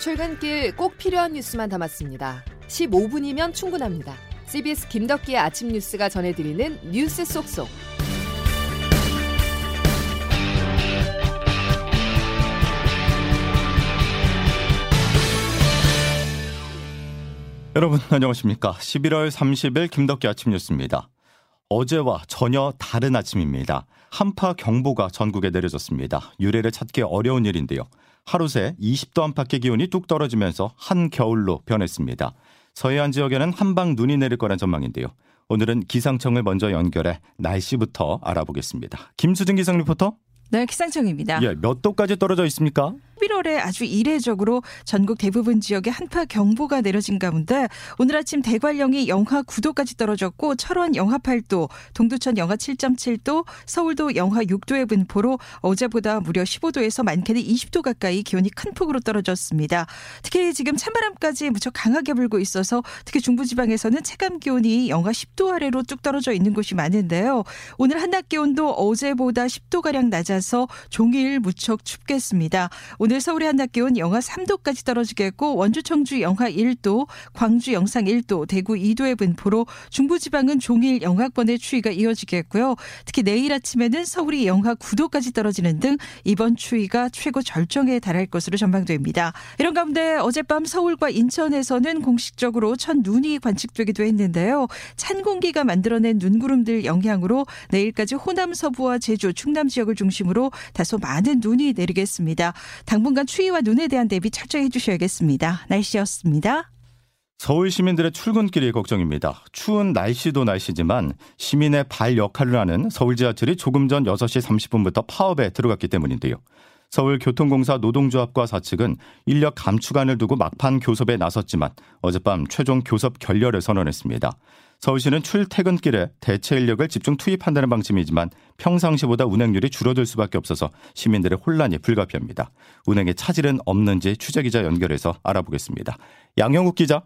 출근길 꼭 필요한 뉴스만 담았습니다. 15분이면 충분합니다. CBS 김덕기의 아침 뉴스가 전해드리는 뉴스 속속. 여러분 안녕하십니까? 11월 30일 김덕기 아침 뉴스입니다. 어제와 전혀 다른 아침입니다. 한파 경보가 전국에 내려졌습니다. 유래를 찾기 어려운 일인데요. 하루 새 20도 안팎의 기온이 뚝 떨어지면서 한겨울로 변했습니다. 서해안 지역에는 한방 눈이 내릴 거란 전망인데요. 오늘은 기상청을 먼저 연결해 날씨부터 알아보겠습니다. 김수진 기상 리포터. 네, 기상청입니다. 예, 몇 도까지 떨어져 있습니까? 11월에 아주 이례적으로 전국 대부분 지역에 한파 경보가 내려진 가운데 오늘 아침 대관령이 영하 9도까지 떨어졌고 철원 영하 8도, 동두천 영하 7.7도, 서울도 영하 6도의 분포로 어제보다 무려 15도에서 많게는 20도 가까이 기온이 큰 폭으로 떨어졌습니다. 특히 지금 찬바람까지 무척 강하게 불고 있어서 특히 중부지방에서는 체감 기온이 영하 10도 아래로 뚝 떨어져 있는 곳이 많은데요. 오늘 한낮 기온도 어제보다 10도 가량 낮아서 종일 무척 춥겠습니다. 오늘 서울의 한낮 기온 영하 3도까지 떨어지겠고 원주 청주 영하 1도, 광주 영상 1도, 대구 2도의 분포로 중부지방은 종일 영하권의 추위가 이어지겠고요. 특히 내일 아침에는 서울이 영하 9도까지 떨어지는 등 이번 추위가 최고 절정에 달할 것으로 전망됩니다. 이런 가운데 어젯밤 서울과 인천에서는 공식적으로 첫 눈이 관측되기도 했는데요. 찬 공기가 만들어낸 눈구름들 영향으로 내일까지 호남 서부와 제주, 충남 지역을 중심으로 다소 많은 눈이 내리겠습니다. 당 분간 추위와 눈에 대한 대비 철저히 해주셔야겠습니다. 날씨였습니다. 서울 시민들의 출근길이 걱정입니다. 추운 날씨도 날씨지만 시민의 발 역할을 하는 서울 지하철이 조금 전 6시 30분부터 파업에 들어갔기 때문인데요. 서울교통공사 노동조합과 사측은 인력 감축안을 두고 막판 교섭에 나섰지만 어젯밤 최종 교섭 결렬을 선언했습니다. 서울시는 출퇴근길에 대체 인력을 집중 투입한다는 방침이지만 평상시보다 운행률이 줄어들 수밖에 없어서 시민들의 혼란이 불가피합니다. 운행에 차질은 없는지 취재기자 연결해서 알아보겠습니다. 양영욱 기자.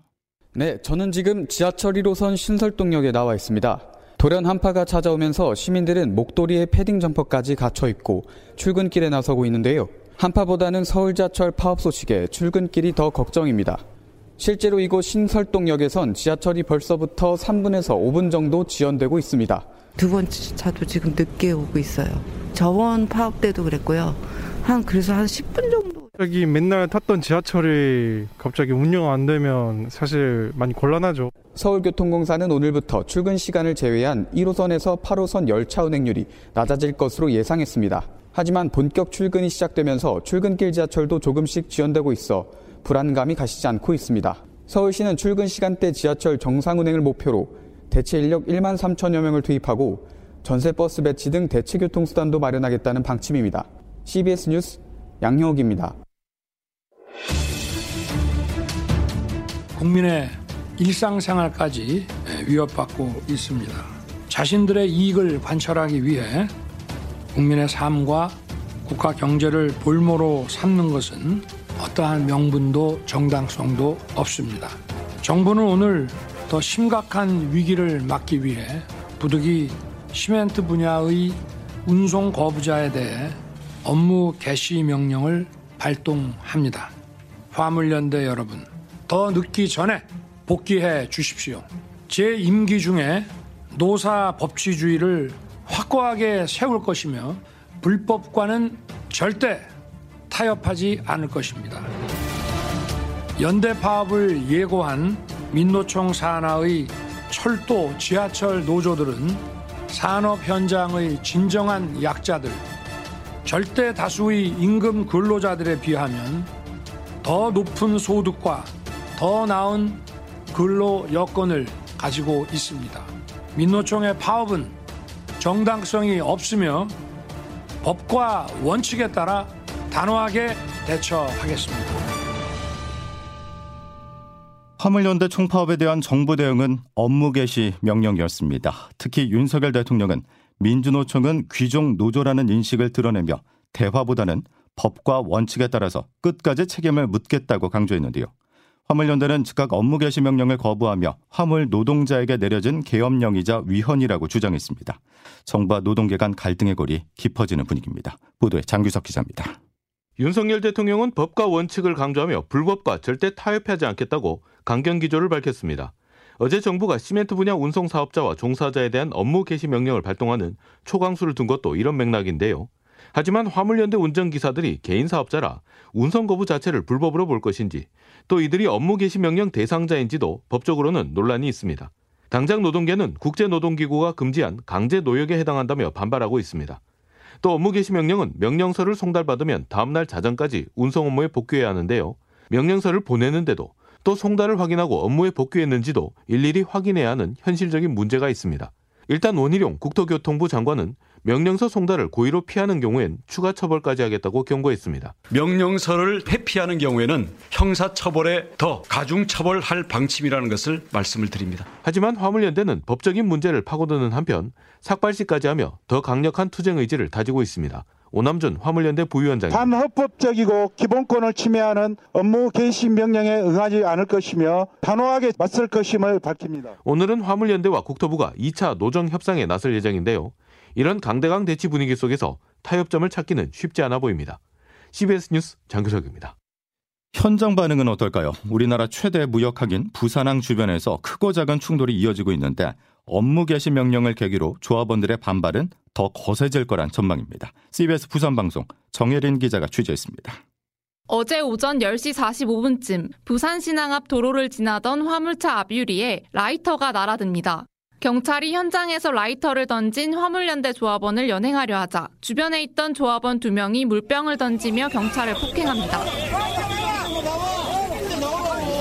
네, 저는 지금 지하철 1호선 신설동역에 나와 있습니다. 돌연 한파가 찾아오면서 시민들은 목도리에 패딩 점퍼까지 갇혀 있고 출근길에 나서고 있는데요. 한파보다는 서울 지하철 파업 소식에 출근길이 더 걱정입니다. 실제로 이곳 신설동역에선 지하철이 벌써부터 3분에서 5분 정도 지연되고 있습니다. 두 번째 차도 지금 늦게 오고 있어요. 저번 파업 때도 그랬고요. 한 그래서 한 10분 정도. 여기 맨날 탔던 지하철이 갑자기 운영 안 되면 사실 많이 곤란하죠. 서울교통공사는 오늘부터 출근 시간을 제외한 1호선에서 8호선 열차 운행률이 낮아질 것으로 예상했습니다. 하지만 본격 출근이 시작되면서 출근길 지하철도 조금씩 지연되고 있어 불안감이 가시지 않고 있습니다. 서울시는 출근 시간대 지하철 정상 운행을 목표로 대체 인력 1만 3천여 명을 투입하고 전세버스 배치 등 대체 교통수단도 마련하겠다는 방침입니다. CBS 뉴스 양형욱입니다. 국민의 일상생활까지 위협받고 있습니다. 자신들의 이익을 관철하기 위해 국민의 삶과 국가 경제를 볼모로 삼는 것은 어떠한 명분도 정당성도 없습니다. 정부는 오늘 더 심각한 위기를 막기 위해 부득이 시멘트 분야의 운송 거부자에 대해 업무 개시 명령을 발동합니다. 화물연대 여러분, 더 늦기 전에 복귀해 주십시오. 제 임기 중에 노사 법치주의를 확고하게 세울 것이며 불법과는 절대 타협하지 않을 것입니다. 연대 파업을 예고한 민노총 산하의 철도, 지하철 노조들은 산업 현장의 진정한 약자들, 절대 다수의 임금 근로자들에 비하면 더 높은 소득과 더 나은 근로 여건을 가지고 있습니다. 민노총의 파업은 정당성이 없으며 법과 원칙에 따라 단호하게 대처하겠습니다. 화물연대 총파업에 대한 정부 대응은 업무 개시 명령이었습니다. 특히 윤석열 대통령은 민주노총은 귀족 노조라는 인식을 드러내며 대화보다는 법과 원칙에 따라서 끝까지 책임을 묻겠다고 강조했는데요. 화물연대는 즉각 업무 개시 명령을 거부하며 화물 노동자에게 내려진 계엄령이자 위헌이라고 주장했습니다. 정부와 노동계 간 갈등의 골이 깊어지는 분위기입니다. 보도에 장규석 기자입니다. 윤석열 대통령은 법과 원칙을 강조하며 불법과 절대 타협하지 않겠다고 강경 기조를 밝혔습니다. 어제 정부가 시멘트 분야 운송 사업자와 종사자에 대한 업무 개시 명령을 발동하는 초강수를 둔 것도 이런 맥락인데요. 하지만 화물연대 운전기사들이 개인 사업자라 운송 거부 자체를 불법으로 볼 것인지 또 이들이 업무 개시 명령 대상자인지도 법적으로는 논란이 있습니다. 당장 노동계는 국제노동기구가 금지한 강제 노역에 해당한다며 반발하고 있습니다. 또 업무 개시 명령은 명령서를 송달받으면 다음날 자정까지 운송 업무에 복귀해야 하는데요. 명령서를 보내는데도 또 송달을 확인하고 업무에 복귀했는지도 일일이 확인해야 하는 현실적인 문제가 있습니다. 일단 원희룡 국토교통부 장관은 명령서 송달을 고의로 피하는 경우엔 추가 처벌까지 하겠다고 경고했습니다. 명령서를 회피하는 경우에는 형사 처벌에 더 가중 처벌할 방침이라는 것을 말씀을 드립니다. 하지만 화물연대는 법적인 문제를 파고드는 한편 삭발시까지 하며 더 강력한 투쟁 의지를 다지고 있습니다. 오남준 화물연대 부위원장입니다. 반헌법적이고 기본권을 침해하는 업무 개시 명령에 응하지 않을 것이며 단호하게 맞설 것임을 밝힙니다. 오늘은 화물연대와 국토부가 2차 노정 협상에 나설 예정인데요. 이런 강대강 대치 분위기 속에서 타협점을 찾기는 쉽지 않아 보입니다. CBS 뉴스 장규석입니다. 현장 반응은 어떨까요? 우리나라 최대 무역학인 부산항 주변에서 크고 작은 충돌이 이어지고 있는데 업무 개시 명령을 계기로 조합원들의 반발은 더 거세질 거란 전망입니다. CBS 부산방송 정혜린 기자가 취재했습니다. 어제 오전 10시 45분쯤 부산 신항 앞 도로를 지나던 화물차 앞유리에 라이터가 날아듭니다. 경찰이 현장에서 라이터를 던진 화물연대 조합원을 연행하려 하자 주변에 있던 조합원 두 명이 물병을 던지며 경찰을 폭행합니다.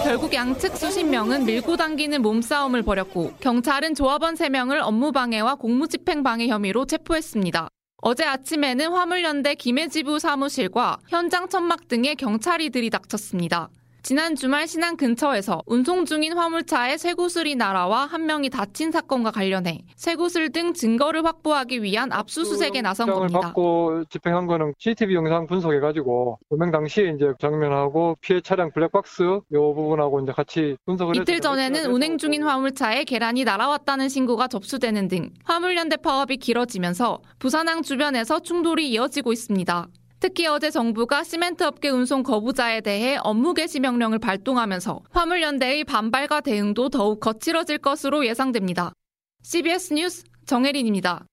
결국 양측 수십 명은 밀고 당기는 몸싸움을 벌였고 경찰은 조합원 3명을 업무방해와 공무집행방해 혐의로 체포했습니다. 어제 아침에는 화물연대 김해지부 사무실과 현장 천막 등에 경찰이 들이닥쳤습니다. 지난 주말 신안 근처에서 운송 중인 화물차에 쇠구슬이 날아와 한 명이 다친 사건과 관련해 쇠구슬 등 증거를 확보하기 위한 압수수색에 나선 겁니다. 받고 집행한 거는 CCTV 영상 분석해가지고 조명 당시에 이제 정면하고 피해 차량 블랙박스 요 부분하고 이제 같이 분석을 이틀 전에는 운행 중인 화물차에 계란이 날아왔다는 신고가 접수되는 등 화물연대 파업이 길어지면서 부산항 주변에서 충돌이 이어지고 있습니다. 특히 어제 정부가 시멘트 업계 운송 거부자에 대해 업무 개시 명령을 발동하면서 화물연대의 반발과 대응도 더욱 거칠어질 것으로 예상됩니다. CBS 뉴스 정혜린입니다.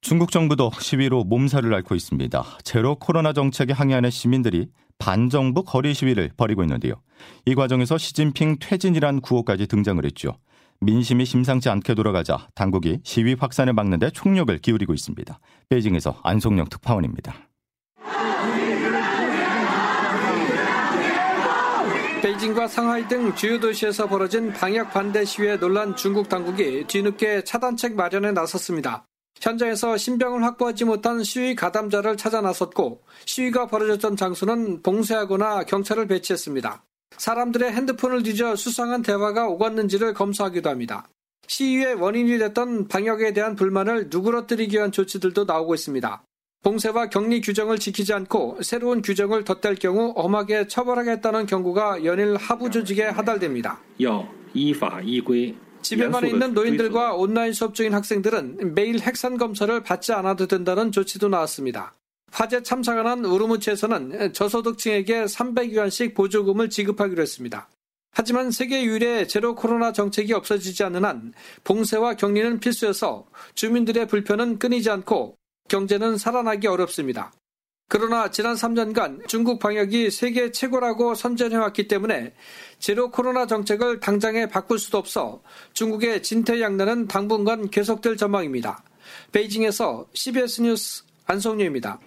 중국 정부도 시위로 몸살을 앓고 있습니다. 제로 코로나 정책에 항의하는 시민들이 반정부 거리 시위를 벌이고 있는데요. 이 과정에서 시진핑 퇴진이란 구호까지 등장을 했죠. 민심이 심상치 않게 돌아가자 당국이 시위 확산을 막는 데 총력을 기울이고 있습니다. 베이징에서 안송영 특파원입니다. 베이징과 상하이 등 주요 도시에서 벌어진 방역 반대 시위에 놀란 중국 당국이 뒤늦게 차단책 마련에 나섰습니다. 현장에서 신병을 확보하지 못한 시위 가담자를 찾아 나섰고 시위가 벌어졌던 장소는 봉쇄하거나 경찰을 배치했습니다. 사람들의 핸드폰을 뒤져 수상한 대화가 오갔는지를 검사하기도 합니다. 시위의 원인이 됐던 방역에 대한 불만을 누그러뜨리기 위한 조치들도 나오고 있습니다. 봉쇄와 격리 규정을 지키지 않고 새로운 규정을 덧댈 경우 엄하게 처벌하겠다는 경고가 연일 하부 조직에 하달됩니다. 집에만 있는 노인들과 온라인 수업 중인 학생들은 매일 핵산 검사를 받지 않아도 된다는 조치도 나왔습니다. 화재 참사가 난 우르무치에서는 저소득층에게 300위안씩 보조금을 지급하기로 했습니다. 하지만 세계 유일의 제로 코로나 정책이 없어지지 않는 한 봉쇄와 격리는 필수여서 주민들의 불편은 끊이지 않고 경제는 살아나기 어렵습니다. 그러나 지난 3년간 중국 방역이 세계 최고라고 선전해왔기 때문에 제로 코로나 정책을 당장에 바꿀 수도 없어 중국의 진퇴양난은 당분간 계속될 전망입니다. 베이징에서 CBS 뉴스 안성유입니다.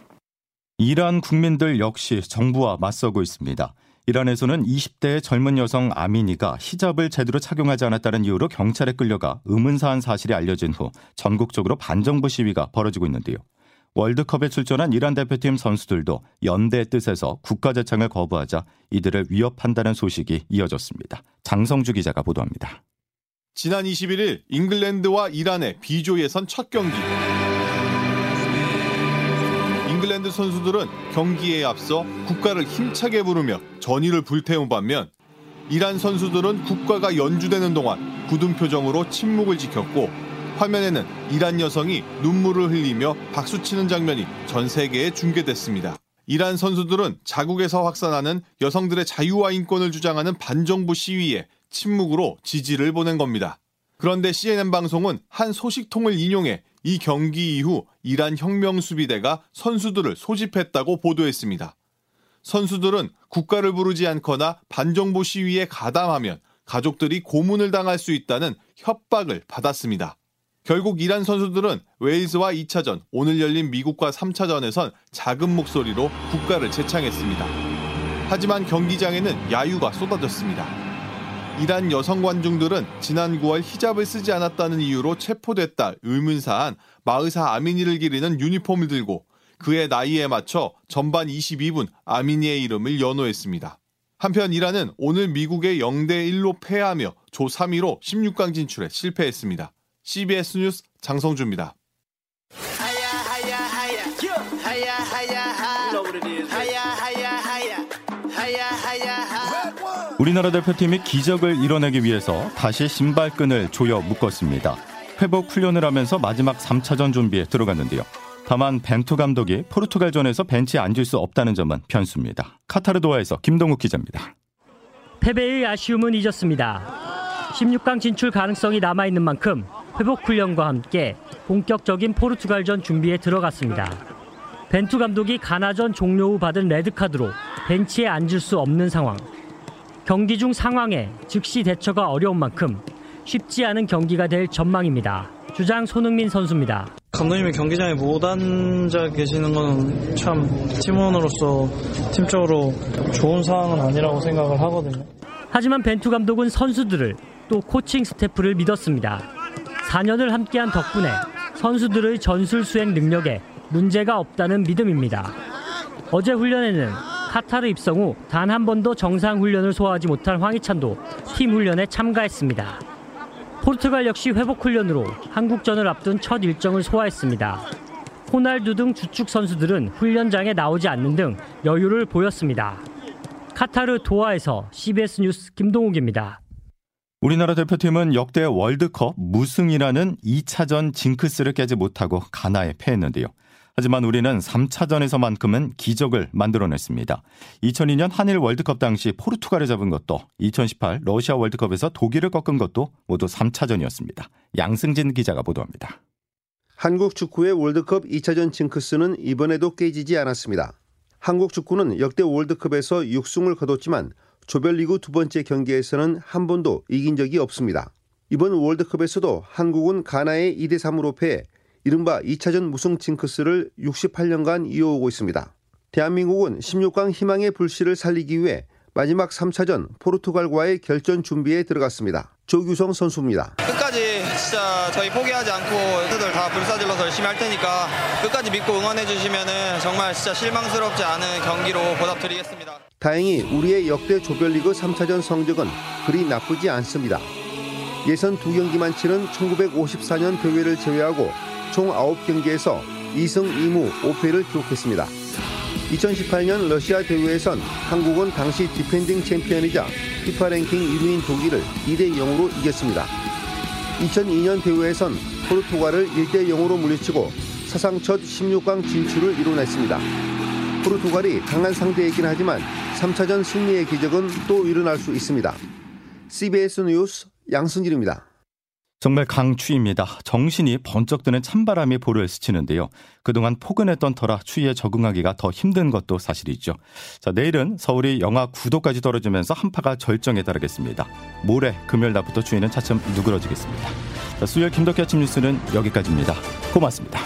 이란 국민들 역시 정부와 맞서고 있습니다. 이란에서는 20대의 젊은 여성 아미니가 히잡을 제대로 착용하지 않았다는 이유로 경찰에 끌려가 의문사한 사실이 알려진 후 전국적으로 반정부 시위가 벌어지고 있는데요. 월드컵에 출전한 이란 대표팀 선수들도 연대의 뜻에서 국가 재창을 거부하자 이들을 위협한다는 소식이 이어졌습니다. 장성주 기자가 보도합니다. 지난 21일 잉글랜드와 이란의 비조 예선 첫 경기. 잉글랜드 선수들은 경기에 앞서 국가를 힘차게 부르며 전의를 불태운 반면 이란 선수들은 국가가 연주되는 동안 굳은 표정으로 침묵을 지켰고 화면에는 이란 여성이 눈물을 흘리며 박수치는 장면이 전 세계에 중계됐습니다. 이란 선수들은 자국에서 확산하는 여성들의 자유와 인권을 주장하는 반정부 시위에 침묵으로 지지를 보낸 겁니다. 그런데 CNN 방송은 한 소식통을 인용해 이 경기 이후 이란 혁명 수비대가 선수들을 소집했다고 보도했습니다. 선수들은 국가를 부르지 않거나 반정부 시위에 가담하면 가족들이 고문을 당할 수 있다는 협박을 받았습니다. 결국 이란 선수들은 웨일즈와 2차전, 오늘 열린 미국과 3차전에선 작은 목소리로 국가를 재창했습니다. 하지만 경기장에는 야유가 쏟아졌습니다. 이란 여성 관중들은 지난 9월 히잡을 쓰지 않았다는 이유로 체포됐다 의문사한 마의사 아미니를 기리는 유니폼을 들고 그의 나이에 맞춰 전반 22분 아미니의 이름을 연호했습니다. 한편 이란은 오늘 미국의 0대 1로 패하며 조 3위로 16강 진출에 실패했습니다. CBS 뉴스 장성주입니다. 우리나라 대표팀이 기적을 이뤄내기 위해서 다시 신발끈을 조여 묶었습니다. 회복 훈련을 하면서 마지막 3차전 준비에 들어갔는데요. 다만 벤투 감독이 포르투갈전에서 벤치에 앉을 수 없다는 점은 변수입니다. 카타르 도하에서 김동욱 기자입니다. 패배의 아쉬움은 잊었습니다. 16강 진출 가능성이 남아있는 만큼 회복 훈련과 함께 본격적인 포르투갈전 준비에 들어갔습니다. 벤투 감독이 가나전 종료 후 받은 레드카드로 벤치에 앉을 수 없는 상황. 경기 중 상황에 즉시 대처가 어려운 만큼 쉽지 않은 경기가 될 전망입니다. 주장 손흥민 선수입니다. 감독님이 경기장에 못 앉아 계시는 건 참 팀원으로서 팀적으로 좋은 상황은 아니라고 생각을 하거든요. 하지만 벤투 감독은 선수들을 또 코칭 스태프를 믿었습니다. 4년을 함께한 덕분에 선수들의 전술 수행 능력에 문제가 없다는 믿음입니다. 어제 훈련에는 카타르 입성 후 단 한 번도 정상 훈련을 소화하지 못한 황희찬도 팀 훈련에 참가했습니다. 포르투갈 역시 회복 훈련으로 한국전을 앞둔 첫 일정을 소화했습니다. 호날두 등 주축 선수들은 훈련장에 나오지 않는 등 여유를 보였습니다. 카타르 도하에서 CBS 뉴스 김동욱입니다. 우리나라 대표팀은 역대 월드컵 무승이라는 2차전 징크스를 깨지 못하고 가나에 패했는데요. 하지만 우리는 3차전에서만큼은 기적을 만들어냈습니다. 2002년 한일 월드컵 당시 포르투갈을 잡은 것도 2018 러시아 월드컵에서 독일을 꺾은 것도 모두 3차전이었습니다. 양승진 기자가 보도합니다. 한국 축구의 월드컵 2차전 징크스는 이번에도 깨지지 않았습니다. 한국 축구는 역대 월드컵에서 6승을 거뒀지만 조별리그 두 번째 경기에서는 한 번도 이긴 적이 없습니다. 이번 월드컵에서도 한국은 가나에 2대 3으로 패해 이른바 2차전 무승 징크스를 68년간 이어오고 있습니다. 대한민국은 16강 희망의 불씨를 살리기 위해 마지막 3차전 포르투갈과의 결전 준비에 들어갔습니다. 조규성 선수입니다. 끝까지 진짜 저희 포기하지 않고 애들 다 불사질러서 열심히 할 테니까 끝까지 믿고 응원해 주시면 정말 진짜 실망스럽지 않은 경기로 보답드리겠습니다. 다행히 우리의 역대 조별리그 3차전 성적은 그리 나쁘지 않습니다. 예선 두 경기만 치른 1954년 대회를 제외하고 총 9경기에서 2승 2무 5패를 기록했습니다. 2018년 러시아 대회에선 한국은 당시 디펜딩 챔피언이자 피파 랭킹 1위인 독일을 2대 0으로 이겼습니다. 2002년 대회에선 포르투갈을 1대 0으로 물리치고 사상 첫 16강 진출을 이뤄냈습니다. 포르투갈이 강한 상대이긴 하지만 3차전 승리의 기적은 또 일어날 수 있습니다. CBS 뉴스 양승길입니다. 정말 강추위입니다. 정신이 번쩍 드는 찬바람이 볼을 스치는데요. 그동안 포근했던 터라 추위에 적응하기가 더 힘든 것도 사실이죠. 자, 내일은 서울이 영하 9도까지 떨어지면서 한파가 절정에 달하겠습니다. 모레 금요일 낮부터 추위는 차츰 누그러지겠습니다. 자, 수요일 김덕기 아침 뉴스는 여기까지입니다. 고맙습니다.